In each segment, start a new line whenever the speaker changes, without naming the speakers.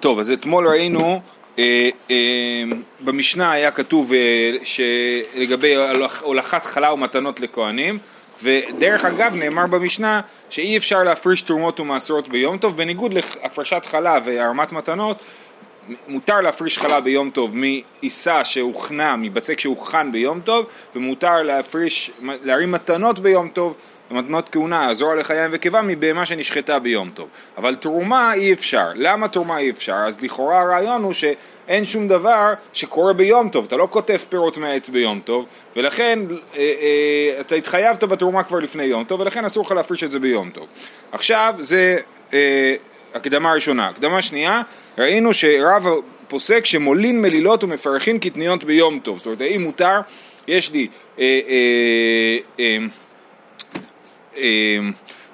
טוב, אז אתמול ראינו, אה, אה, במשנה היה כתוב אה, שלגבי הולכת חלה ומתנות לכהנים, ודרך אגב נאמר במשנה שאי אפשר להפריש תרומות ומעשרות ביום טוב, בניגוד להפרשת חלה והרמת מתנות, מותר להפריש חלה ביום טוב מעיסה שהוכנה, מבצק שהוכן ביום טוב, ומותר להפריש, להרים מתנות ביום טוב מתנות כהונה, זרוע לחיים וקיבה מבהמה שנשחטה ביום טוב. אבל תרומה אי אפשר. למה תרומה אי אפשר? אז לכאורה הרעיון הוא שאין שום דבר שקורה ביום טוב. אתה לא קוטף פירות מהעץ ביום טוב, ולכן אה, אה, אתה התחייבת בתרומה כבר לפני יום טוב, ולכן אסור לך להפריש את זה ביום טוב. עכשיו זה אה, הקדמה ראשונה. הקדמה שנייה, ראינו שרב פוסק שמולין מלילות ומפרחין קטניות ביום טוב. זאת אומרת, האם מותר, יש לי... אה, אה, אה,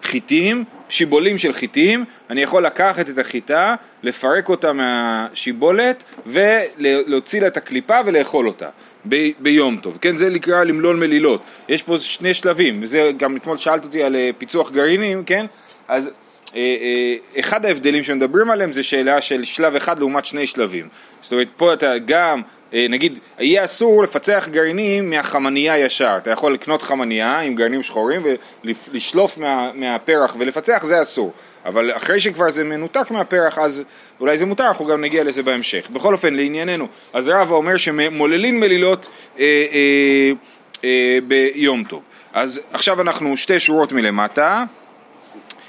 חיטים, שיבולים של חיטים, אני יכול לקחת את החיטה, לפרק אותה מהשיבולת ולהוציא לה את הקליפה ולאכול אותה ב- ביום טוב, כן זה נקרא למלול מלילות, יש פה שני שלבים וזה גם אתמול שאלת אותי על אה, פיצוח גרעינים, כן, אז אה, אה, אחד ההבדלים שמדברים עליהם זה שאלה של שלב אחד לעומת שני שלבים, זאת אומרת פה אתה גם נגיד, יהיה אסור לפצח גרעינים מהחמנייה ישר, אתה יכול לקנות חמנייה עם גרעינים שחורים ולשלוף מה, מהפרח ולפצח, זה אסור. אבל אחרי שכבר זה מנותק מהפרח, אז אולי זה מותר, אנחנו גם נגיע לזה בהמשך. בכל אופן, לענייננו, אז רבא אומר שמוללים מלילות אה, אה, אה, ביום טוב. אז עכשיו אנחנו שתי שורות מלמטה.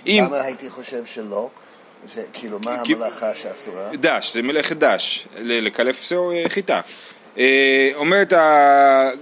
למה הייתי חושב שלא? זה כאילו, מה המלאכה שאסורה?
דש, זה מלאכת דש, לקלף אה, חיטה. אה, אומרת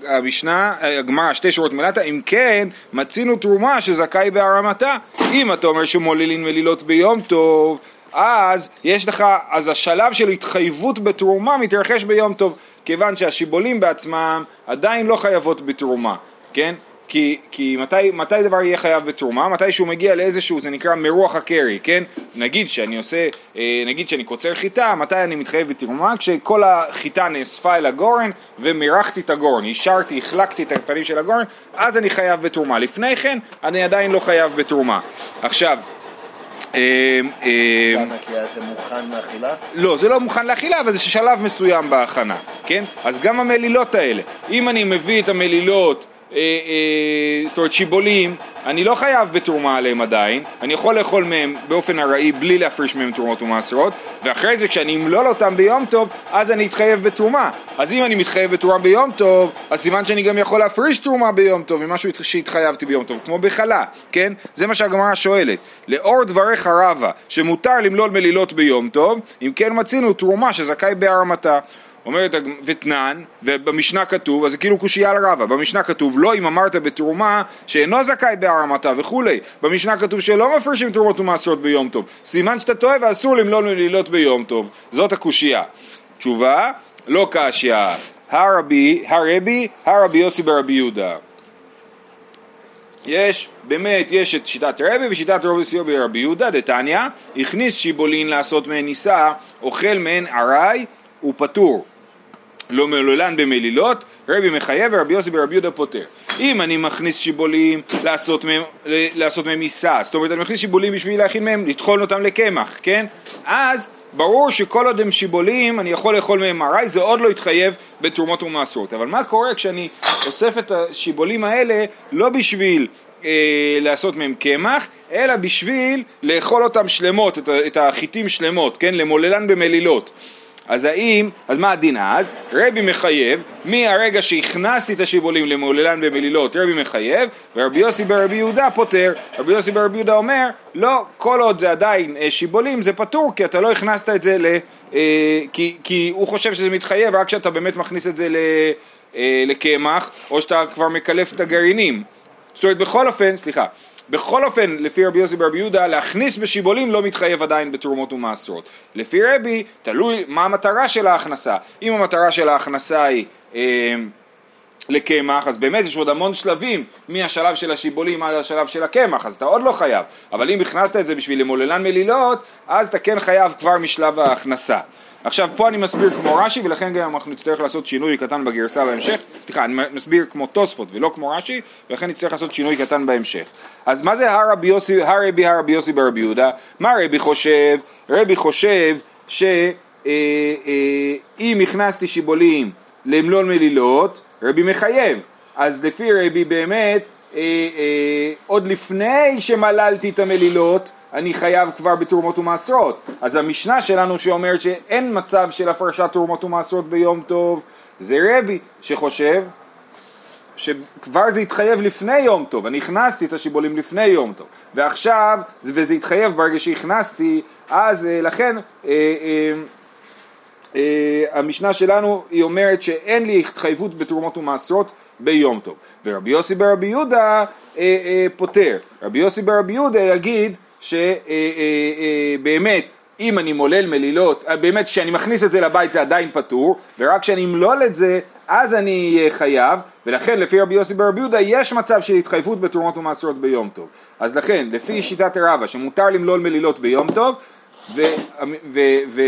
המשנה, הגמרא, שתי שורות מלטה, אם כן, מצינו תרומה שזכאי בהרמתה. אם אתה אומר שמוללין מלילות ביום טוב, אז יש לך, אז השלב של התחייבות בתרומה מתרחש ביום טוב, כיוון שהשיבולים בעצמם עדיין לא חייבות בתרומה, כן? כי, כי מתי, מתי דבר יהיה חייב בתרומה? מתי שהוא מגיע לאיזשהו, זה נקרא מרוח הקרי, כן? נגיד שאני עושה, אה, נגיד שאני קוצר חיטה, מתי אני מתחייב בתרומה? כשכל החיטה נאספה אל הגורן ומירחתי את הגורן, אישרתי, החלקתי את הפנים של הגורן, אז אני חייב בתרומה. לפני כן, אני עדיין לא חייב בתרומה. עכשיו,
אה, אה, זה מוכן לאכילה?
לא, זה לא מוכן לאכילה, אבל זה שלב מסוים בהכנה, כן? אז גם המלילות האלה, אם אני מביא את המלילות זאת אומרת שיבולים, אני לא חייב בתרומה עליהם עדיין, אני יכול לאכול מהם באופן ארעי בלי להפריש מהם תרומות ומעשרות, ואחרי זה כשאני אמלול אותם ביום טוב, אז אני אתחייב בתרומה. אז אם אני מתחייב בתרומה ביום טוב, אז סימן שאני גם יכול להפריש תרומה ביום טוב, ממשהו שהתחייבתי ביום טוב, כמו בחלה, כן? זה מה שהגמרא שואלת. לאור דבריך רבה, שמותר למלול מלילות ביום טוב, אם כן מצינו תרומה שזכאי בהרמתה. אומרת ותנן, ובמשנה כתוב, אז זה כאילו קושייה על רבא, במשנה כתוב לא אם אמרת בתרומה שאינו זכאי בהרמתה וכולי, במשנה כתוב שלא מפרישים תרומות ומעשרות ביום טוב, סימן שאתה טועה ואסור למלול מלילות ביום טוב, זאת הקושייה. תשובה, לא קשיא, הרבי, הרבי, הרבי יוסי ברבי יהודה. יש, באמת, יש את שיטת רבי ושיטת רבי יוסי ברבי יהודה, דתניא, הכניס שיבולין לעשות מהן נישא, אוכל מהן ארעי ופטור. לא מלולן במלילות, רבי מחייב ורבי יוסי ברבי יהודה פותר. אם אני מכניס שיבולים לעשות מהם, לעשות מהם עיסה, זאת אומרת אני מכניס שיבולים בשביל להכין מהם, לטחון אותם לקמח, כן? אז ברור שכל עוד הם שיבולים אני יכול לאכול מהם ארעי, זה עוד לא יתחייב בתרומות ומעשרות. אבל מה קורה כשאני אוסף את השיבולים האלה לא בשביל אה, לעשות מהם קמח, אלא בשביל לאכול אותם שלמות, את, את החיטים שלמות, כן? למוללן במלילות. אז האם, אז מה הדין אז? רבי מחייב, מהרגע שהכנסתי את השיבולים למעוללן במלילות, רבי מחייב, ורבי יוסי ברבי יהודה פותר. רבי יוסי ברבי יהודה אומר, לא, כל עוד זה עדיין אה, שיבולים זה פטור, כי אתה לא הכנסת את זה ל... אה, כי, כי הוא חושב שזה מתחייב רק כשאתה באמת מכניס את זה אה, לקמח, או שאתה כבר מקלף את הגרעינים. זאת אומרת, בכל אופן, סליחה, בכל אופן, לפי רבי יוסי ברבי יהודה, להכניס בשיבולים לא מתחייב עדיין בתרומות ומעשרות. לפי רבי, תלוי מה המטרה של ההכנסה. אם המטרה של ההכנסה היא אה, לקמח, אז באמת יש עוד המון שלבים מהשלב של השיבולים עד השלב של הקמח, אז אתה עוד לא חייב. אבל אם הכנסת את זה בשביל למוללן מלילות, אז אתה כן חייב כבר משלב ההכנסה. עכשיו פה אני מסביר כמו רש"י ולכן גם אנחנו נצטרך לעשות שינוי קטן בגרסה בהמשך, סליחה אני מסביר כמו תוספות ולא כמו רש"י ולכן נצטרך לעשות שינוי קטן בהמשך. אז מה זה הרבי יוסי, הרבי הרבי יוסי ברבי יהודה? מה רבי חושב? רבי חושב שאם אה, הכנסתי שיבולים למלול מלילות, רבי מחייב. אז לפי רבי באמת, אה, אה, עוד לפני שמללתי את המלילות, אני חייב כבר בתרומות ומעשרות. אז המשנה שלנו שאומרת שאין מצב של הפרשת תרומות ומעשרות ביום טוב, זה רבי שחושב שכבר זה התחייב לפני יום טוב, אני הכנסתי את השיבולים לפני יום טוב, ועכשיו, וזה התחייב ברגע שהכנסתי, אז אה, לכן אה, אה, אה, המשנה שלנו היא אומרת שאין לי התחייבות בתרומות ומעשרות ביום טוב. ורבי יוסי ברבי יהודה אה, אה, פותר. רבי יוסי ברבי יהודה יגיד שבאמת אה, אה, אה, אם אני מולל מלילות, באמת כשאני מכניס את זה לבית זה עדיין פטור, ורק כשאני אמלול את זה אז אני אהיה חייב, ולכן לפי רבי יוסי ברבי יהודה יש מצב של התחייבות בתרומות ומעשרות ביום טוב. אז לכן, לפי שיטת רבא שמותר למלול מלילות ביום טוב, ו, ו, ו,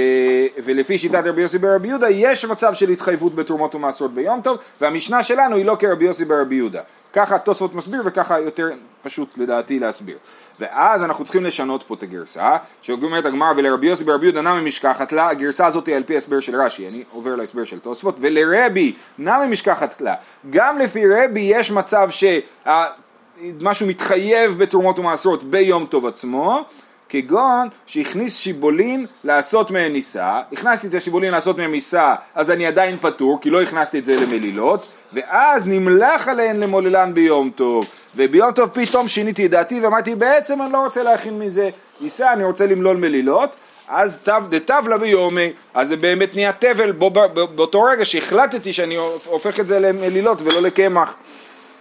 ולפי שיטת רבי יוסי ברבי יהודה יש מצב של התחייבות בתרומות ומעשרות ביום טוב, והמשנה שלנו היא לא כרבי יוסי ברבי יהודה. ככה תוספות מסביר וככה יותר פשוט לדעתי להסביר. ואז אנחנו צריכים לשנות פה את הגרסה, שאומרת הגמרא ולרבי יוסי ברבי יהודה נמי משכחת לה, הגרסה הזאת היא על פי הסבר של רש"י, אני עובר להסבר של תוספות, ולרבי נמי משכחת לה, גם לפי רבי יש מצב שמשהו מתחייב בתרומות ומעשרות ביום טוב עצמו, כגון שהכניס שיבולין לעשות מהן נישא, הכנסתי את השיבולין לעשות מהן נישא אז אני עדיין פטור כי לא הכנסתי את זה למלילות ואז נמלח עליהן למוללן ביום טוב וביום טוב פתאום שיניתי את דעתי ואמרתי בעצם אני לא רוצה להכין מזה נישא אני רוצה למלול מלילות אז דתבלה ביומי אז זה באמת נהיה תבל באותו רגע שהחלטתי שאני הופך את זה למלילות ולא לקמח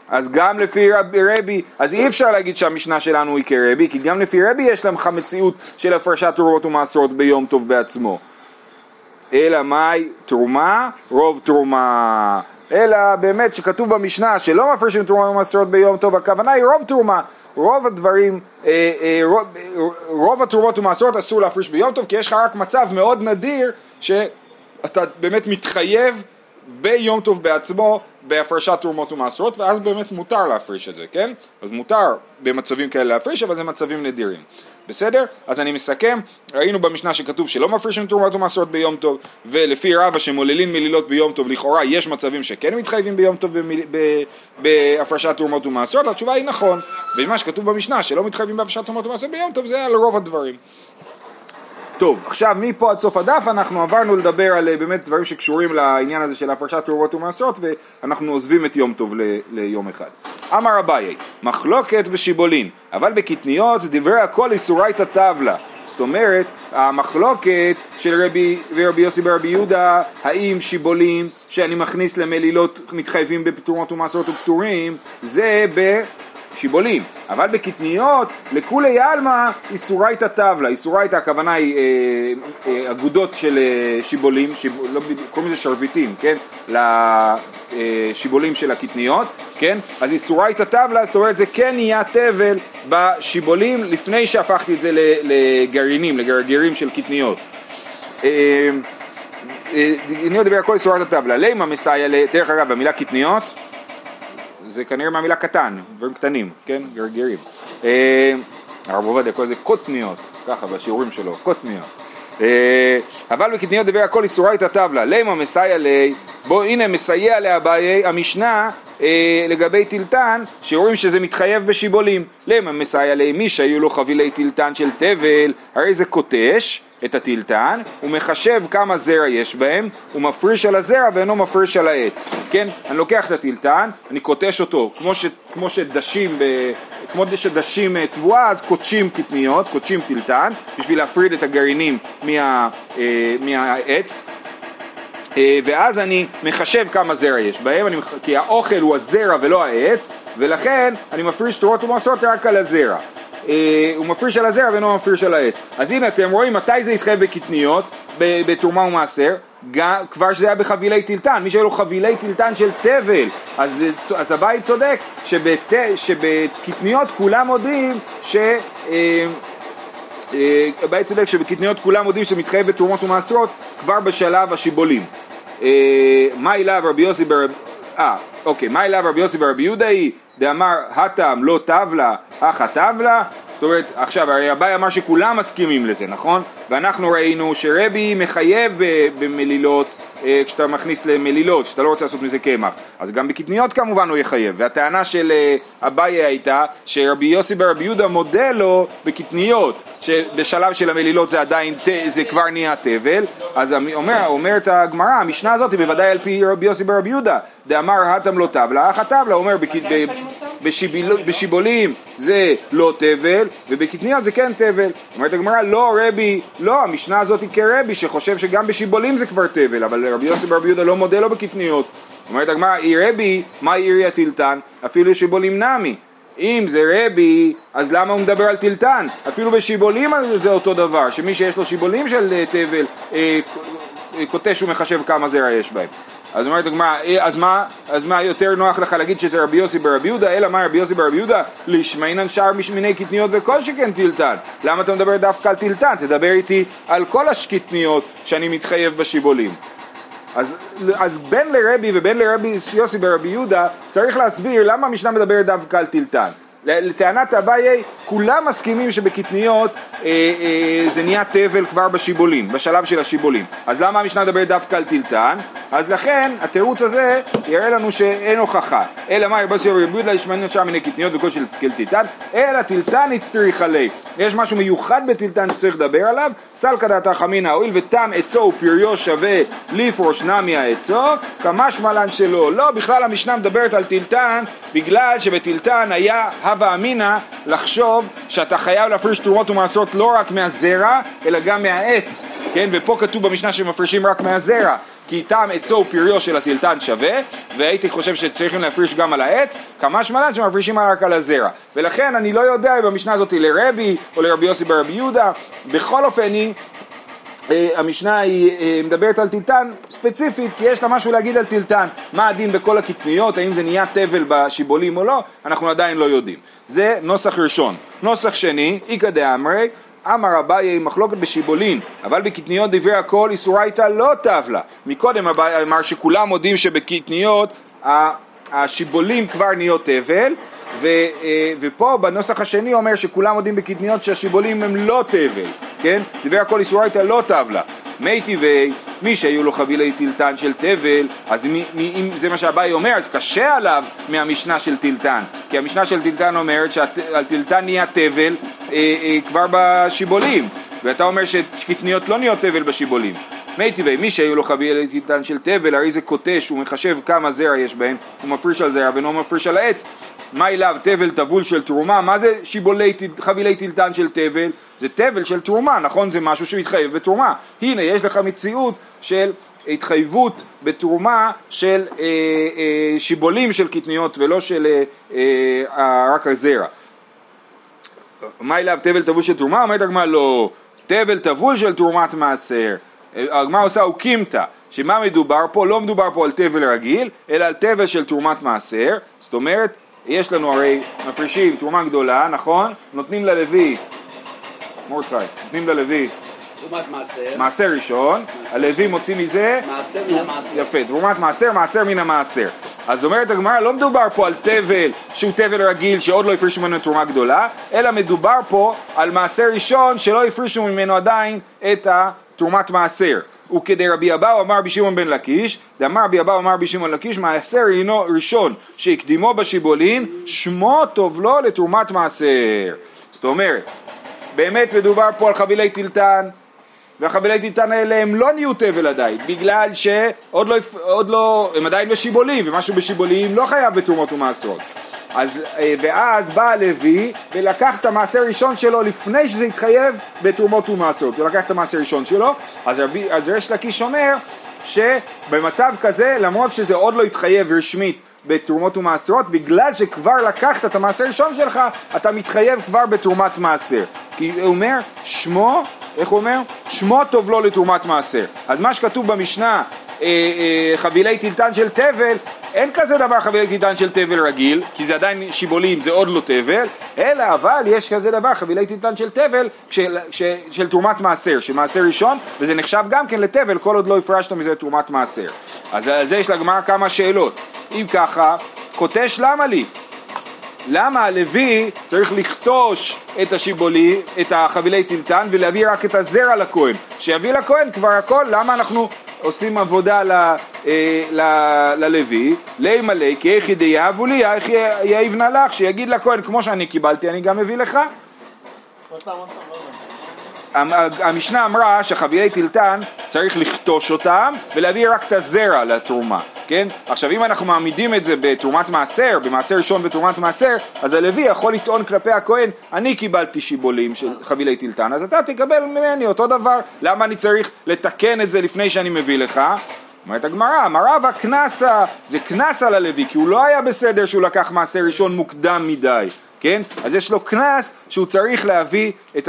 אז גם לפי רבי, רבי, אז אי אפשר להגיד שהמשנה שלנו היא כרבי, כי גם לפי רבי יש לך מציאות של הפרשת תרומות ומעשרות ביום טוב בעצמו. אלא מאי תרומה, רוב תרומה. אלא באמת שכתוב במשנה שלא מפרישים תרומה ומעשרות ביום טוב, הכוונה היא רוב תרומה. רוב הדברים, אה, אה, רוב, רוב התרומות ומעשרות אסור להפריש ביום טוב, כי יש לך רק מצב מאוד נדיר שאתה באמת מתחייב ביום טוב בעצמו בהפרשת תרומות ומעשרות ואז באמת מותר להפריש את זה, כן? אז מותר במצבים כאלה להפריש אבל זה מצבים נדירים. בסדר? אז אני מסכם, ראינו במשנה שכתוב שלא מפרישים תרומות ומעשרות ביום טוב ולפי רבא שמוללים מלילות ביום טוב לכאורה יש מצבים שכן מתחייבים ביום טוב בהפרשת תרומות ומעשרות התשובה היא נכון. ומה שכתוב במשנה שלא מתחייבים בהפרשת תרומות ומעשרות ביום טוב זה על רוב הדברים טוב, עכשיו מפה עד סוף הדף אנחנו עברנו לדבר על אה, באמת דברים שקשורים לעניין הזה של הפרשת תרובות ומעשרות ואנחנו עוזבים את יום טוב ל- ליום אחד. אמר אביי, מחלוקת בשיבולין, אבל בקטניות דברי הכל איסורייתא טבלה. זאת אומרת, המחלוקת של רבי, רבי יוסי ברבי יהודה, האם שיבולים שאני מכניס למלילות מתחייבים בתרומות ומעשרות ופטורים, זה ב... שיבולים, אבל בקטניות לכולי עלמא איסורייתא טבלה, איסורייתא הכוונה היא אה, אה, אגודות של אה, שיבולים, שיב, לא, קוראים לזה שרביטים, כן, לשיבולים אה, של הקטניות, כן, אז איסורייתא טבלה, זאת אומרת זה כן נהיה תבל בשיבולים לפני שהפכתי את זה לגרעינים, לגרגירים של קטניות. אה, אה, אני מדבר על כל איסורייתא טבלה, לימה מסייע, דרך אגב, במילה קטניות זה כנראה מהמילה קטן, דברים קטנים, כן? גרגירים. אה, הרב עובדיה קורא לזה קוטניות, ככה בשיעורים שלו, קוטניות. אה, אבל בקטניות דבר הכל איסורייתא טבלה, לימה מסייע לי, בוא הנה מסייע לאביי המשנה אה, לגבי טילטן, שרואים שזה מתחייב בשיבולים. למה מסייע לי מי שהיו לו חבילי טילטן של תבל, הרי זה קוטש את הטילטן, הוא מחשב כמה זרע יש בהם, הוא מפריש על הזרע ואינו מפריש על העץ. כן, אני לוקח את הטילטן, אני קוטש אותו, כמו, ש, כמו שדשים ב... כמו שדשים אה, תבואה, אז קודשים קטניות, קודשים טילטן, בשביל להפריד את הגרעינים מה, אה, מהעץ, אה, ואז אני מחשב כמה זרע יש בהם, אני, כי האוכל הוא הזרע ולא העץ, ולכן אני מפריש תורות ומעשרות רק על הזרע. אה, הוא מפריש על הזרע ואינו מפריש על העץ. אז הנה אתם רואים מתי זה התחייב בקטניות, בתרומה ומעשר, כבר שזה היה בחבילי טילטן, מי שהיו לו חבילי טילטן של תבל, אז, אז הבית צודק שבת, שבקטניות כולם מודים ש... אה, אה, הבית צודק שבקטניות כולם מודים שזה מתחייב בתרומות ומעשרות כבר בשלב השיבולים. מה אליו רבי יוסי ברבי... אה, אוקיי, מה אליו רבי יוסי ברבי יהודה היא דאמר הטעם לא טבלה, אך הטבלה, זאת אומרת, עכשיו, הרי אביי אמר שכולם מסכימים לזה, נכון? ואנחנו ראינו שרבי מחייב במלילות אה, כשאתה מכניס למלילות, כשאתה לא רוצה לעשות מזה קמח. אז גם בקטניות כמובן הוא יחייב. והטענה של אה, אביי הייתה שרבי יוסי ברבי יהודה מודה לו בקטניות, שבשלב של המלילות זה עדיין, זה כבר נהיה תבל. אז אומר, אומרת הגמרא, המשנה הזאת היא בוודאי על פי רבי יוסי ברבי יהודה. דאמר הטם לא תבלה, אך הטבלה אומר בשיבולים זה לא תבל, ובקטניות זה כן תבל. אומרת הגמרא, לא רבי, לא, המשנה הזאת היא כרבי שחושב שגם בשיבולים זה כבר תבל, אבל רבי יוסי ברבי יהודה לא מודה לו בקטניות. אומרת הגמרא, רבי, מה עירי הטילטן? אפילו שיבולים נמי. אם זה רבי, אז למה הוא מדבר על טילטן? אפילו בשיבולים זה אותו דבר, שמי שיש לו שיבולים של אה, תבל, אה, קוטש ומחשב כמה זרע יש בהם. אז אומרת הגמרא, אה, אז מה, אז מה יותר נוח לך להגיד שזה רבי יוסי ברבי יהודה, אלא מה רבי יוסי ברבי יהודה? לשמינן שער משמיני קטניות וכל שכן טילטן. למה אתה מדבר דווקא על טילטן? תדבר איתי על כל השקטניות שאני מתחייב בשיבולים. אז, אז בין לרבי ובין לרבי יוסי ברבי יהודה צריך להסביר למה המשנה מדברת דווקא על טילטן. לטענת אביי, כולם מסכימים שבקטניות אה, אה, זה נהיה תבל כבר בשיבולים, בשלב של השיבולים. אז למה המשנה מדברת דווקא על טילטן? אז לכן התירוץ הזה יראה לנו שאין הוכחה. אלא מה ירבו סיור יבוד לה ישמענו שם מיני קטניות וכל של טילטן, אלא טילטן הצטריך עלי. יש משהו מיוחד בטילטן שצריך לדבר עליו, סלקא דעתא חמינא, הואיל ותם עצו ופריו שווה לפרוש נמי העצו, כמשמע לן שלא. לא, בכלל המשנה מדברת על טילטן בגלל שבטילטן היה הווה אמינא לחשוב שאתה חייב להפריש תרומות ומעשרות לא רק מהזרע, אלא גם מהעץ, כן? ופה כתוב במשנה שמפרישים רק מהזרע. כי טעם עצו ופריו של הטילטן שווה, והייתי חושב שצריכים להפריש גם על העץ, כמה שמלן שמפרישים רק על הזרע. ולכן אני לא יודע אם המשנה הזאת היא לרבי או לרבי יוסי ברבי יהודה, בכל אופן היא המשנה היא אה, מדברת על טילטן ספציפית כי יש לה משהו להגיד על טילטן. מה הדין בכל הקטניות, האם זה נהיה תבל בשיבולים או לא, אנחנו עדיין לא יודעים. זה נוסח ראשון. נוסח שני, איכא דאמרי אמר אביי מחלוקת בשיבולין, אבל בקטניות דברי הכל איסורייתא לא תבלה. מקודם אביי אמר שכולם מודים שבקטניות השיבולים כבר נהיות תבל, ו, אה, ופה בנוסח השני אומר שכולם מודים בקטניות שהשיבולים הם לא תבל, כן? דברי הכל איסורייתא לא תבלה. מי טבעי, מי שהיו לו חבילי טילטן של תבל, אז מי, מי, אם זה מה שאביי אומר, אז קשה עליו מהמשנה של טילטן, כי המשנה של טילטן אומרת שעל טילטן נהיה תבל אה, אה, כבר בשיבולים, ואתה אומר שקטניות לא נהיות תבל בשיבולים. מי טבעי, מי שהיו לו חבילי טילטן של תבל, הרי זה קוטש, הוא מחשב כמה זרע יש בהם, הוא מפריש על זרע ואינו מפריש על העץ. מה אליו תבל טבול של תרומה? מה זה שיבולי חבילי טילטן של תבל? זה תבל של תרומה, נכון? זה משהו שמתחייב בתרומה. הנה, יש לך מציאות של התחייבות בתרומה של אה, אה, שיבולים של קטניות ולא של אה, אה, רק הזרע. מה אליו תבל טבול של תרומה? אומרת הגמרא לא, תבל טבול של תרומת מעשר. הגמרא עושה אוקימתא, שמה מדובר פה? לא מדובר פה על תבל רגיל, אלא על תבל של תרומת מעשר, זאת אומרת, יש לנו הרי מפרישים תרומה גדולה, נכון? נותנים ללוי מורדכי, נותנים ללוי
תרומת מעשר.
מעשר ראשון, הלוי מוציא מזה...
מעשר מן המעשר.
יפה, תרומת מעשר, מעשר מן המעשר. אז אומרת הגמרא, לא מדובר פה על תבל שהוא תבל רגיל שעוד לא הפרישו ממנו תרומה גדולה, אלא מדובר פה על מעשר ראשון שלא הפרישו ממנו עדיין את התרומת מעשר. וכדי רבי אבאו אמר בשמעון בן לקיש, דאמר רבי אבאו אמר בשמעון לקיש, מעשר הינו ראשון שהקדימו בשיבולין, שמו טוב לו לתרומת מעשר. זאת אומרת, באמת מדובר פה על חבילי טילטן, והחבילי טילטן האלה הם לא נהיו תבל עדיין, בגלל שעוד לא, לא, הם עדיין בשיבולים, ומשהו בשיבולים לא חייב בתרומות ומעשרות. אז, אה, ואז בא הלוי ולקח את המעשר הראשון שלו לפני שזה התחייב בתרומות ומעשרות, הוא לקח את המעשר הראשון שלו, אז, אז ריש לקיש אומר שבמצב כזה, למרות שזה עוד לא התחייב רשמית בתרומות ומעשרות, בגלל שכבר לקחת את המעשר הראשון שלך, אתה מתחייב כבר בתרומת מעשר. כי הוא אומר, שמו, איך הוא אומר? שמו טוב לו לתרומת מעשר. אז מה שכתוב במשנה, אה, אה, חבילי טילטן של תבל, אין כזה דבר חבילי טילטן של תבל רגיל, כי זה עדיין שיבולים, זה עוד לא תבל, אלא אבל יש כזה דבר חבילי טילטן של תבל של, של, של תרומת מעשר, של מעשר ראשון, וזה נחשב גם כן לתבל כל עוד לא הפרשת מזה תרומת מעשר. אז על זה יש לגמר כמה שאלות. אם ככה, קוטש למה לי? למה הלוי צריך לכתוש את השיבולי, את החבילי טילטן ולהביא רק את הזרע לכהן? שיביא לכהן כבר הכל, למה אנחנו עושים עבודה ל, אה, ל, ללוי? לי מלא כי איך ידיעבו לי, איך יעיבנה לך, שיגיד לכהן כמו שאני קיבלתי אני גם מביא לך. המשנה אמרה שחבילי טילטן צריך לכתוש אותם ולהביא רק את הזרע לתרומה, כן? עכשיו אם אנחנו מעמידים את זה בתרומת מעשר, במעשר ראשון ותרומת מעשר, אז הלוי יכול לטעון כלפי הכהן, אני קיבלתי שיבולים של חבילי טילטן, אז אתה תקבל ממני אותו דבר, למה אני צריך לתקן את זה לפני שאני מביא לך? אומרת הגמרא, מרבה קנסה, זה קנס על הלוי, כי הוא לא היה בסדר שהוא לקח מעשר ראשון מוקדם מדי. כן? אז יש לו קנס שהוא צריך להביא, את,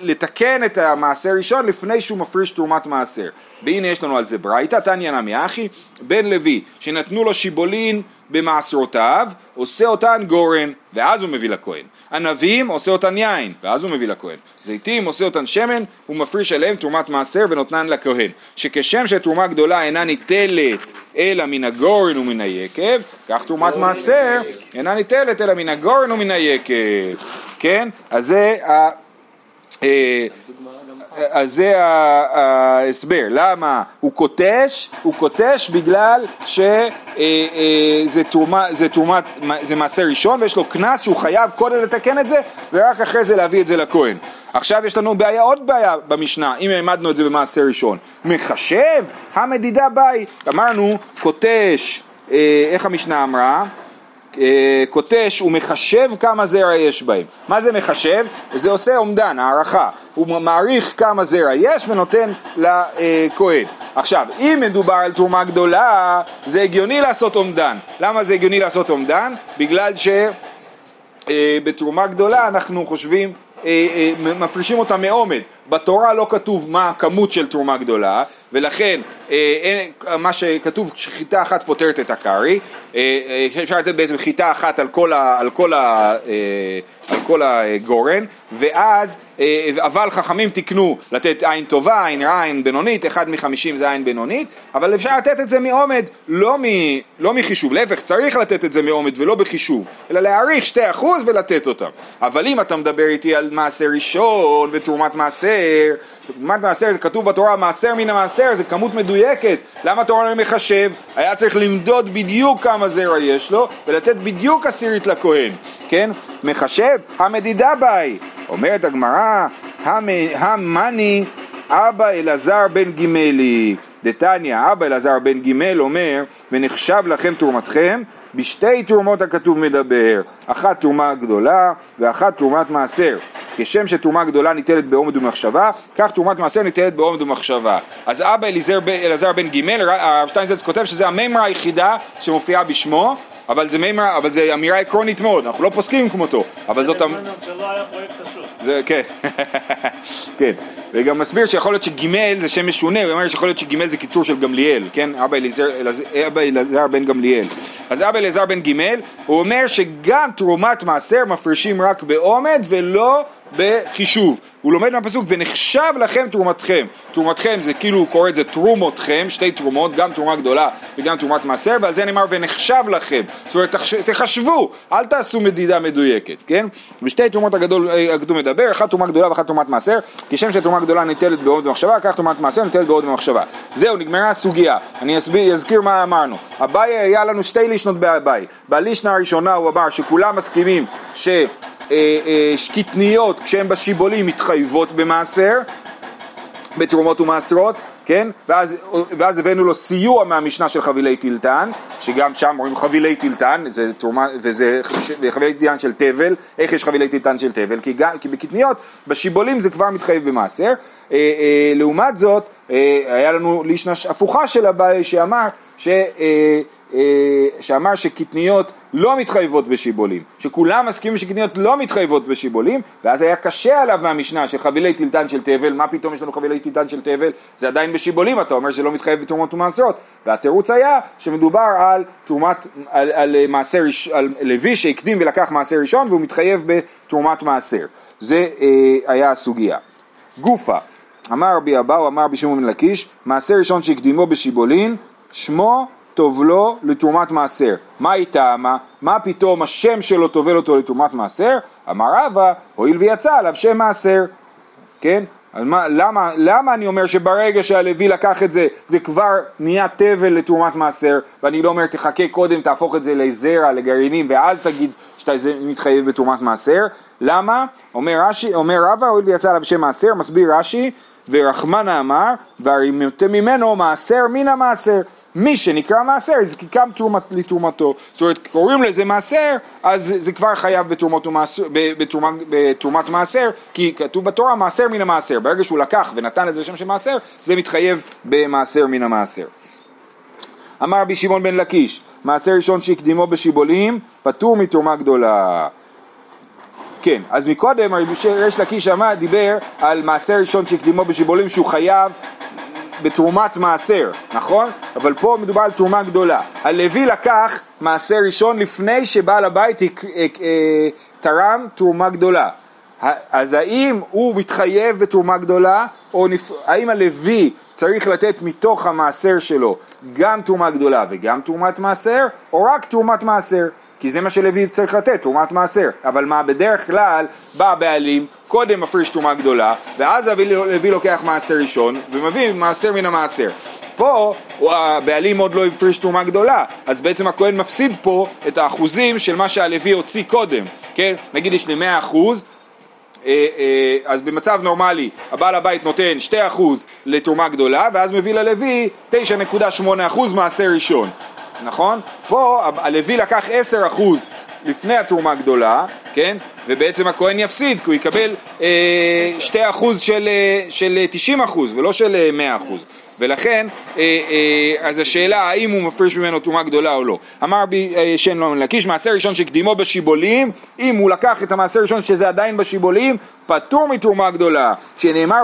לתקן את המעשר ראשון לפני שהוא מפריש תרומת מעשר. והנה יש לנו על זה ברייתא, תניא נמי אחי, בן לוי שנתנו לו שיבולין במעשרותיו, עושה אותן גורן, ואז הוא מביא לכהן. ענבים עושה אותן יין, ואז הוא מביא לכהן. זיתים עושה אותן שמן, הוא מפריש עליהם תרומת מעשר ונותנן לכהן. שכשם שתרומה גדולה אינה ניטלת אלא מן הגורן ומן היקב, כך תרומת מעשר אינה ניטלת אלא מן הגורן ומן היקב. כן? אז זה ה... אז זה ההסבר, למה הוא קוטש? הוא קוטש בגלל שזה אה, אה, תרומת, זה מעשה ראשון ויש לו קנס שהוא חייב קודם לתקן את זה ורק אחרי זה להביא את זה לכהן. עכשיו יש לנו בעיה, עוד בעיה במשנה, אם העמדנו את זה במעשה ראשון. מחשב המדידה ביי, אמרנו קוטש, אה, איך המשנה אמרה? קוטש הוא מחשב כמה זרע יש בהם. מה זה מחשב? זה עושה אומדן, הערכה. הוא מעריך כמה זרע יש ונותן לכהן. עכשיו, אם מדובר על תרומה גדולה, זה הגיוני לעשות אומדן. למה זה הגיוני לעשות אומדן? בגלל שבתרומה גדולה אנחנו חושבים אה, אה, מפרישים אותה מעומד. בתורה לא כתוב מה הכמות של תרומה גדולה, ולכן אה, מה שכתוב שחיטה אחת פותרת את הקארי, אפשר לתת בעצם חיטה אחת על כל, ה, על כל, ה, על כל הגורן, ואז, אבל חכמים תיקנו לתת עין טובה, עין רע, עין בינונית, אחד מחמישים זה עין בינונית, אבל אפשר לתת את זה מעומד, לא, מ, לא מחישוב, להפך, צריך לתת את זה מעומד ולא בחישוב, אלא להעריך שתי אחוז ולתת אותם. אבל אם אתה מדבר איתי על מעשר ראשון ותרומת מעשר, תרומת מעשר זה כתוב בתורה מעשר מן המעשר, זה כמות מדויקת, למה התורה לא מחשב? היה צריך למדוד בדיוק כמה זרע יש לו ולתת בדיוק עשירית לכהן, כן? מחשב, המדידה באי, אומרת הגמרא, המאני אבא אלעזר בן גימלי, דתניא, אבא אלעזר בן גימל אומר, ונחשב לכם תרומתכם, בשתי תרומות הכתוב מדבר, אחת תרומה גדולה ואחת תרומת מעשר. כשם שתרומה גדולה ניטלת בעומד ומחשבה, כך תרומת מעשר ניטלת בעומד ומחשבה. אז אבא אלעזר בן גימל, הרב שטיינזלץ כותב שזה המימרה היחידה שמופיעה בשמו, אבל זה מימרה, אבל זה אמירה עקרונית מאוד, אנחנו לא פוסקים כמותו, אבל זאת... זה, כן, כן, וגם מסביר שיכול להיות שגימל זה שם משונה, הוא אומר שיכול להיות שגימל זה קיצור של גמליאל, כן, אבא אלעזר בן גמליאל. אז אבא אלעזר בן גימל, הוא אומר שגם תרומת מעשר מפרישים רק בעומד ולא בחישוב. הוא לומד מהפסוק ונחשב לכם תרומתכם. תרומתכם זה כאילו הוא קורא את זה תרומותכם, שתי תרומות, גם תרומה גדולה וגם תרומת מעשר, ועל זה נאמר ונחשב לכם. זאת אומרת תחשבו, אל תעשו מדידה מדויקת, כן? בשתי תרומות הגדול, אה, הכתוב מדבר, אחת תרומה גדולה ואחת תרומת מעשר, כשם שתרומה גדולה ניטלת בעוד במחשבה, כך תרומת מעשר ניטלת בעוד במחשבה. זהו, נגמרה הסוגיה. אני אסביר, אזכיר מה אמרנו. אביי היה לנו שתי לישנות באביי. בלישנה הראשונה הוא אמר שכולם מסכימים ש... אה, אה, קטניות כשהן בשיבולים מתחייבות במעשר, בתרומות ומעשרות, כן? ואז, ואז הבאנו לו סיוע מהמשנה של חבילי טילטן, שגם שם רואים חבילי טילטן, זה תרומה, וזה חבילי טילטן של תבל, איך יש חבילי טילטן של תבל? כי, כי בקטניות, בשיבולים זה כבר מתחייב במעשר. אה, אה, לעומת זאת, אה, היה לנו לישנה הפוכה של הבעיה שאמר ש... אה, שאמר שקטניות לא מתחייבות בשיבולים, שכולם מסכימים שקטניות לא מתחייבות בשיבולים, ואז היה קשה עליו מהמשנה של חבילי טילטן של תבל, מה פתאום יש לנו חבילי טילטן של תבל, זה עדיין בשיבולים, אתה אומר שזה לא מתחייב בתרומות ומעשרות, והתירוץ היה שמדובר על תרומת, על, על מעשר, על לוי שהקדים ולקח מעשר ראשון והוא מתחייב בתרומת מעשר, זה אה, היה הסוגיה. גופה, אמר רבי אבאו, אמר רבי שמעון לקיש, מעשר ראשון שהקדימו בשיבולין, שמו טובלו לתרומת מעשר. מה היא טעמה? מה פתאום השם שלו טובל אותו לתרומת מעשר? אמר רבא, הואיל ויצא עליו שם מעשר. כן? אז מה, למה, למה אני אומר שברגע שהלוי לקח את זה, זה כבר נהיה תבל לתרומת מעשר, ואני לא אומר תחכה קודם, תהפוך את זה לזרע, לגרעינים, ואז תגיד שאתה מתחייב בתרומת מעשר? למה? אומר, רש"י, אומר רבא, הואיל ויצא עליו שם מעשר, מסביר רש"י, ורחמנה אמר, והרימתם ממנו מעשר מן המעשר. מי שנקרא מעשר, הזקיקם תרומת, לתרומתו. זאת אומרת, קוראים לזה מעשר, אז זה כבר חייב בתרומת, בתרומת, בתרומת מעשר, כי כתוב בתורה מעשר מן המעשר. ברגע שהוא לקח ונתן לזה שם של מעשר, זה מתחייב במעשר מן המעשר. אמר רבי שמעון בן לקיש, מעשר ראשון שהקדימו בשיבולים, פטור מתרומה גדולה. כן, אז מקודם ריש לקיש דיבר על מעשר ראשון שהקדימו בשיבולים שהוא חייב בתרומת מעשר, נכון? אבל פה מדובר על תרומה גדולה. הלוי לקח מעשר ראשון לפני שבעל הבית אה, תרם תרומה גדולה. אז האם הוא מתחייב בתרומה גדולה, או נפ... האם הלוי צריך לתת מתוך המעשר שלו גם תרומה גדולה וגם תרומת מעשר, או רק תרומת מעשר? כי זה מה שלוי צריך לתת, תרומת מעשר. אבל מה, בדרך כלל בא הבעלים, קודם מפריש תרומה גדולה, ואז לוי לוקח מעשר ראשון, ומביא מעשר מן המעשר. פה הבעלים עוד לא הפריש תרומה גדולה, אז בעצם הכהן מפסיד פה את האחוזים של מה שהלוי הוציא קודם, כן? נגיד יש לי 100 אחוז, אה, אה, אז במצב נורמלי הבעל הבית נותן 2% לתרומה גדולה ואז מביא ללוי 9.8% מעשר ראשון נכון? פה הלוי לקח 10% לפני התרומה הגדולה, כן? ובעצם הכהן יפסיד, כי הוא יקבל אה, 2% של, אה, של 90% ולא של 100%. ולכן, אה, אה, אז השאלה האם הוא מפריש ממנו תרומה גדולה או לא. אמר בי אה, שן לא לקיש, מעשר ראשון שקדימו בשיבולים, אם הוא לקח את המעשר ראשון שזה עדיין בשיבולים, פטור מתרומה גדולה, שנאמר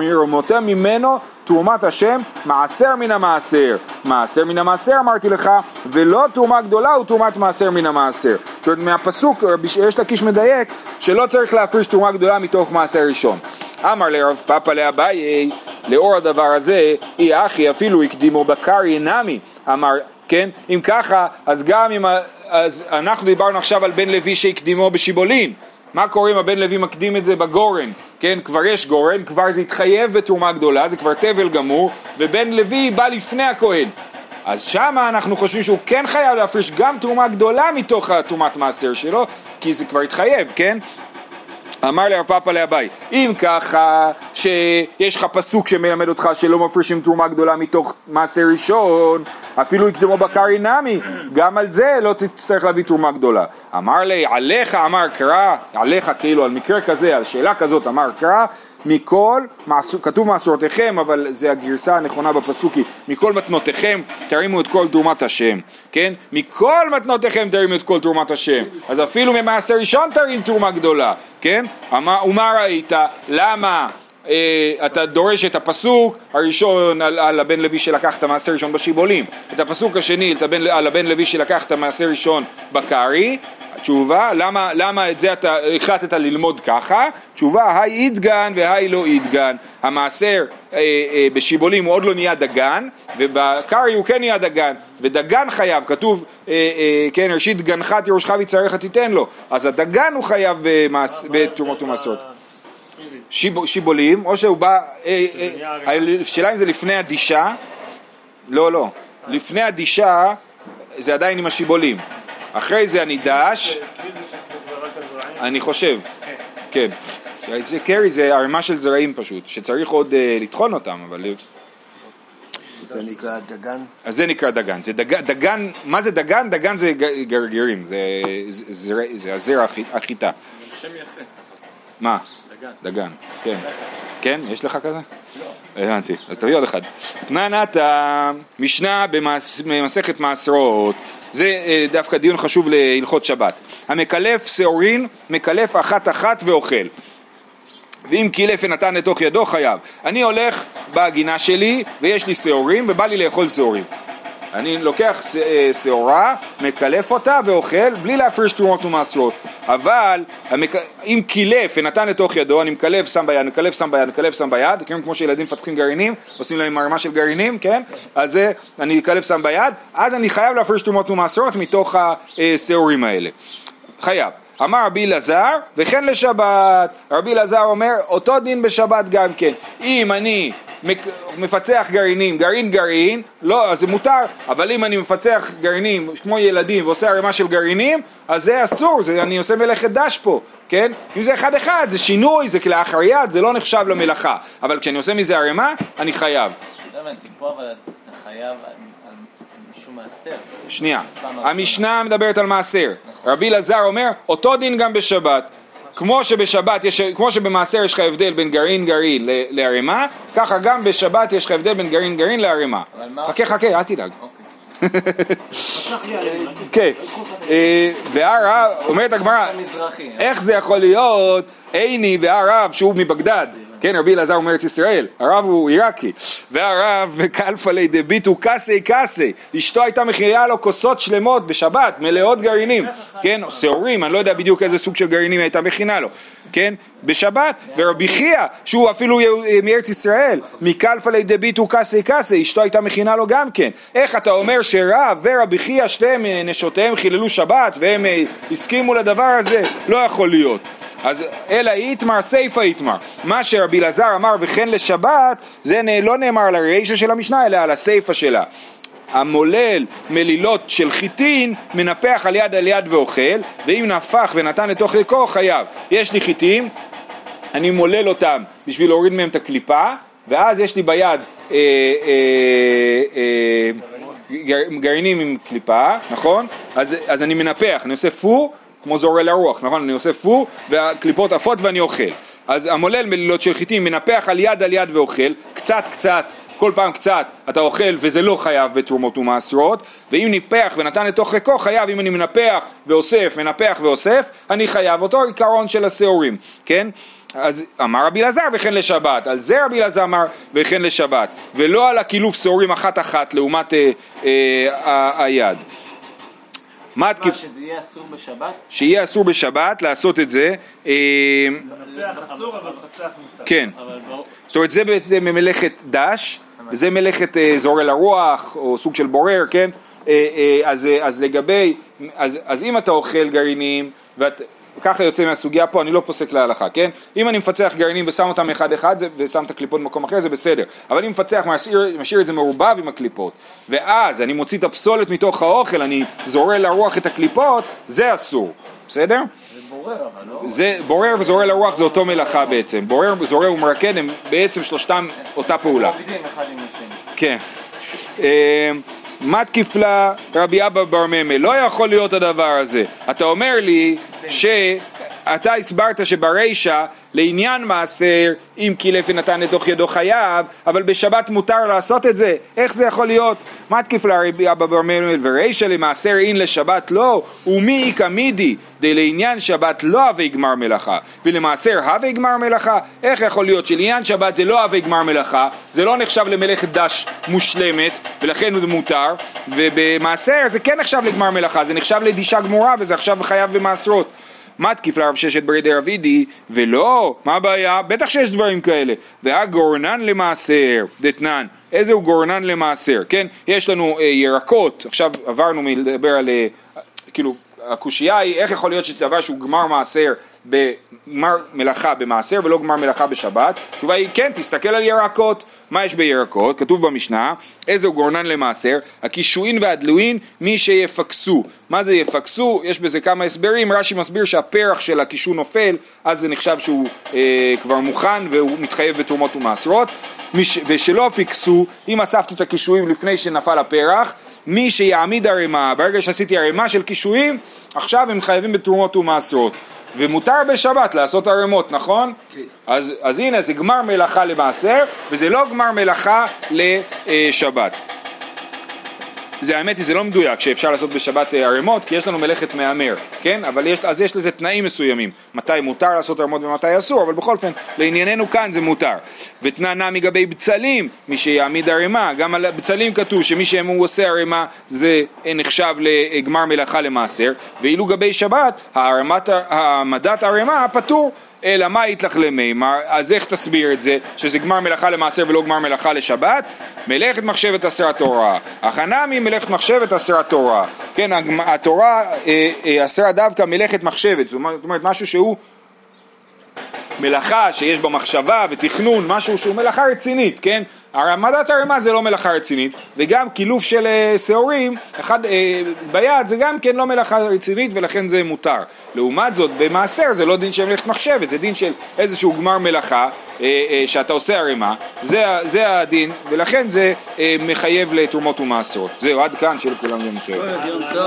וירמותם ממנו תרומת השם מעשר מן המעשר. מעשר מן המעשר אמרתי לך, ולא תרומה גדולה הוא תרומת מעשר מן המעשר. זאת אומרת מהפסוק, יש לקיש מדייק, שלא צריך להפריש תרומה גדולה מתוך מעשר ראשון. אמר לרב פאפא לאביי, לאור הדבר הזה, אי אחי אפילו הקדימו בקרי נמי, אמר, כן, אם ככה, אז גם אם, אז אנחנו דיברנו עכשיו על בן לוי שהקדימו בשיבולין, מה קורה אם הבן לוי מקדים את זה בגורן, כן, כבר יש גורן, כבר זה התחייב בתרומה גדולה, זה כבר תבל גמור, ובן לוי בא לפני הכהן, אז שמה אנחנו חושבים שהוא כן חייב להפריש גם תרומה גדולה מתוך התרומת מעשר שלו, כי זה כבר התחייב, כן? אמר לרב פאפא לאביי, אם ככה שיש לך פסוק שמלמד אותך שלא מפרישים תרומה גדולה מתוך מעשה ראשון, אפילו יקדמו בקרי נמי, גם על זה לא תצטרך להביא תרומה גדולה. אמר לי, עליך אמר קרא, עליך כאילו על מקרה כזה, על שאלה כזאת אמר קרא, מכל, כתוב מעשרותיכם, אבל זה הגרסה הנכונה בפסוק היא מכל מתנותיכם תרימו את כל תרומת השם, כן? מכל מתנותיכם תרימו את כל תרומת השם, אז אפילו ממעשר ראשון תרים תרומה גדולה, כן? ומה ראית? למה? אה, אתה דורש את הפסוק הראשון על, על הבן לוי שלקח את המעשר ראשון בשיבולים, את הפסוק השני על הבן לוי שלקח את המעשר ראשון בקרי, תשובה, למה, למה את זה אתה החלטת ללמוד ככה? תשובה, היי אידגן והי לא אידגן. המעשר אה, אה, בשיבולים הוא עוד לא נהיה דגן, ובקרי הוא כן נהיה דגן, ודגן חייב, כתוב, אה, אה, כן, ראשית גנך תירושך ויצריך תיתן לו, אז הדגן הוא חייב במס, בתרומות ומסורת. שיב, שיבולים, או שהוא בא, אה, אה, השאלה אם זה לפני הדישה, לא, לא, לפני הדישה זה עדיין עם השיבולים. אחרי זה הנידש, אני חושב, כן. זה קרי זה ערימה של זרעים פשוט, שצריך עוד uh, לטחון אותם, אבל...
זה נקרא דגן?
אז זה נקרא דגן. זה דג, דגן, מה זה דגן? דגן זה גרגירים, זה, זה, זה הזרע החיטה. שם יפה. מה? דגן. דגן, כן. כן? יש לך כזה? לא. הבנתי, אז תביא עוד אחד. תננת משנה במסכת מעשרות זה אה, דווקא דיון חשוב להלכות שבת. המקלף שעורין, מקלף אחת אחת ואוכל. ואם קילף ונתן לתוך ידו חייב. אני הולך בגינה שלי ויש לי שעורים ובא לי לאכול שעורים. אני לוקח אה, שעורה, מקלף אותה ואוכל בלי להפריש תרומות ומעשרות. אבל. אם קילף ונתן לתוך ידו, אני מקלף, שם ביד, מקלף, שם ביד, מקלף, שם ביד, כמו שילדים מפתחים גרעינים, עושים להם ערימה של גרעינים, כן? אז זה, אני מקלף, שם ביד, אז אני חייב להפריש תרומות ומעשרות מתוך השעורים האלה. חייב. אמר רבי אלעזר, וכן לשבת. רבי אלעזר אומר, אותו דין בשבת גם כן. אם אני מפצח גרעינים, גרעין גרעין, לא, אז זה מותר, אבל אם אני מפצח גרעינים כמו ילדים ועושה ערימה של גרעינים, אז זה אסור, זה, אני עושה מלאכת דש פה, כן? אם זה אחד אחד, זה שינוי, זה כלאחר יד, זה לא נחשב למלאכה, אבל כשאני עושה מזה ערימה, אני חייב.
לא הבנתי, פה אבל אתה חייב מעשר.
שנייה, המשנה מדברת על מעשר,
נכון.
רבי אלעזר אומר אותו דין גם בשבת, כמו שבשבת יש, כמו שבמעשר יש לך הבדל בין גרעין גרעין לערימה, ככה גם בשבת יש לך הבדל בין גרעין גרעין לערימה. חכה חכה, אל תדאג.
אוקיי.
כן, אה, והרב, אומרת הגמרא,
המזרחי.
איך זה יכול להיות עיני והרב שהוא מבגדד, כן רבי אלעזר הוא מארץ ישראל, הרב הוא עיראקי, והרב מקלפא לי דביטו קסי קסי, אשתו הייתה מכירה לו כוסות שלמות בשבת, מלאות גרעינים, כן, שעורים, אני לא יודע בדיוק איזה סוג של גרעינים הייתה מכינה לו, כן, בשבת, ורבי חייא, שהוא אפילו יהו- מארץ ישראל, מקלפא לי דביטו קסי קסי, אשתו הייתה מכינה לו גם כן, איך אתה אומר שרב ורבי חייא שתיהם אה, נשותיהם חיללו שבת והם אה, הסכימו לדבר הזה? לא יכול להיות. אז אלא איתמר סיפא איתמר. מה שרבי אלעזר אמר וכן לשבת, זה לא נאמר על הרישא של המשנה, אלא על הסיפא שלה. המולל מלילות של חיטין, מנפח על יד על יד ואוכל, ואם נפח ונתן לתוך ריקו, חייב. יש לי חיטים, אני מולל אותם בשביל להוריד מהם את הקליפה, ואז יש לי ביד אה, אה, אה, גר, גרעינים עם קליפה, נכון? אז, אז אני מנפח, אני עושה פו, כמו זורע לרוח, נכון? אני עושה פו, והקליפות עפות ואני אוכל. אז המולל מלילות של חיטים מנפח על יד על יד ואוכל, קצת קצת, כל פעם קצת אתה אוכל וזה לא חייב בתרומות ומעשרות, ואם ניפח ונתן לתוך ריקו חייב, אם אני מנפח ואוסף, מנפח ואוסף, אני חייב אותו עיקרון של השעורים, כן? אז אמר רבי אלעזר וכן לשבת, על זה רבי אלעזר אמר וכן לשבת, ולא על הקילוף שעורים אחת אחת לעומת אה, אה, היד. מה התקיף?
שזה יהיה אסור בשבת?
שיהיה אסור בשבת לעשות את זה, אה,
אסור אבל חצח מותר.
כן. זאת אומרת זה בעצם ממלאכת דש, וזה מלאכת אה, זורע לרוח, או סוג של בורר, כן? אה, אז, אז לגבי, אז, אז אם אתה אוכל גרעינים, ואת, ככה יוצא מהסוגיה פה, אני לא פוסק להלכה, כן? אם אני מפצח גרעינים ושם אותם אחד אחד זה- ושם את הקליפות במקום אחר זה בסדר, אבל אם מפצח, משאיר, משאיר את זה מעורבב עם הקליפות, ואז אני מוציא את הפסולת מתוך האוכל, אני זורע לרוח את הקליפות, זה אסור, בסדר?
זה בורר אבל לא...
זה בורר וזורע לרוח זה אותו מלאכה בעצם, בורר, זורע ומרקד הם בעצם שלושתם אותה פעולה. כן. מה תקיף לה רבי אבא בר ממל? לא יכול להיות הדבר הזה. אתה אומר לי שאתה הסברת שברישא לעניין מעשר אם קילף ונתן לתוך ידו חייב, אבל בשבת מותר לעשות את זה. איך זה יכול להיות? מה תקיף לה רבי אבא בר ממל ורישא למעשר אין לשבת לא? ומי איכא מידי דלעניין שבת לא הווה גמר מלאכה ולמעשר הווה גמר מלאכה? איך יכול להיות שלעניין שבת זה לא הווה גמר מלאכה, זה לא נחשב למלאכת דש מושלמת ולכן הוא מותר ובמעשר זה כן נחשב לגמר מלאכה, זה נחשב לדישה גמורה וזה עכשיו חייב במעשרות מה תקיף לרב ששת ברידי רבידי? ולא, מה הבעיה? בטח שיש דברים כאלה. והגורנן למעשר, דתנן. איזה הוא גורנן למעשר, כן? יש לנו אה, ירקות, עכשיו עברנו מלדבר על, אה, כאילו, הקושייה היא איך יכול להיות שזה דבר שהוא גמר מעשר בגמר מלאכה במעשר ולא גמר מלאכה בשבת? התשובה היא כן, תסתכל על ירקות. מה יש בירקות? כתוב במשנה, איזה הוא גורנן למעשר? הקישואין והדלוין מי שיפקסו. מה זה יפקסו? יש בזה כמה הסברים, רש"י מסביר שהפרח של הקישו נופל, אז זה נחשב שהוא אה, כבר מוכן והוא מתחייב בתרומות ומעשרות. מש, ושלא פיקסו, אם אספתי את הקישואים לפני שנפל הפרח, מי שיעמיד ערימה, ברגע שעשיתי ערימה של קישואים, עכשיו הם חייבים בתרומות ומעשרות. ומותר בשבת לעשות ערימות, נכון?
כן.
אז, אז הנה זה גמר מלאכה למעשר, וזה לא גמר מלאכה לשבת. זה האמת היא זה לא מדויק שאפשר לעשות בשבת אה, ערימות כי יש לנו מלאכת מהמר, כן? אבל יש, אז יש לזה תנאים מסוימים. מתי מותר לעשות ערימות ומתי אסור אבל בכל אופן לענייננו כאן זה מותר. ותנא נמי גבי בצלים מי שיעמיד ערימה גם על בצלים כתוב שמי שהוא עושה ערימה זה אה, נחשב לגמר מלאכה למעשר. ואילו גבי שבת העמדת ערימה פטור אלא מה יתלך למימר, אז איך תסביר את זה, שזה גמר מלאכה למעשר ולא גמר מלאכה לשבת? מלאכת מחשבת עשרה תורה, הכנה ממלאכת מחשבת עשרה תורה, כן, התורה אה, אה, עשרה דווקא מלאכת מחשבת, זאת אומרת משהו שהוא מלאכה שיש בה מחשבה ותכנון, משהו שהוא מלאכה רצינית, כן? העמדת ערימה זה לא מלאכה רצינית, וגם קילוף של אה, שעורים אחד אה, ביד זה גם כן לא מלאכה רצינית ולכן זה מותר. לעומת זאת, במעשר זה לא דין של מלאכת מחשבת, זה דין של איזשהו גמר מלאכה אה, אה, שאתה עושה ערימה, זה, זה הדין, ולכן זה אה, מחייב לתרומות ומעשרות. זהו, עד כאן, שיהיה לכולם יום טוב.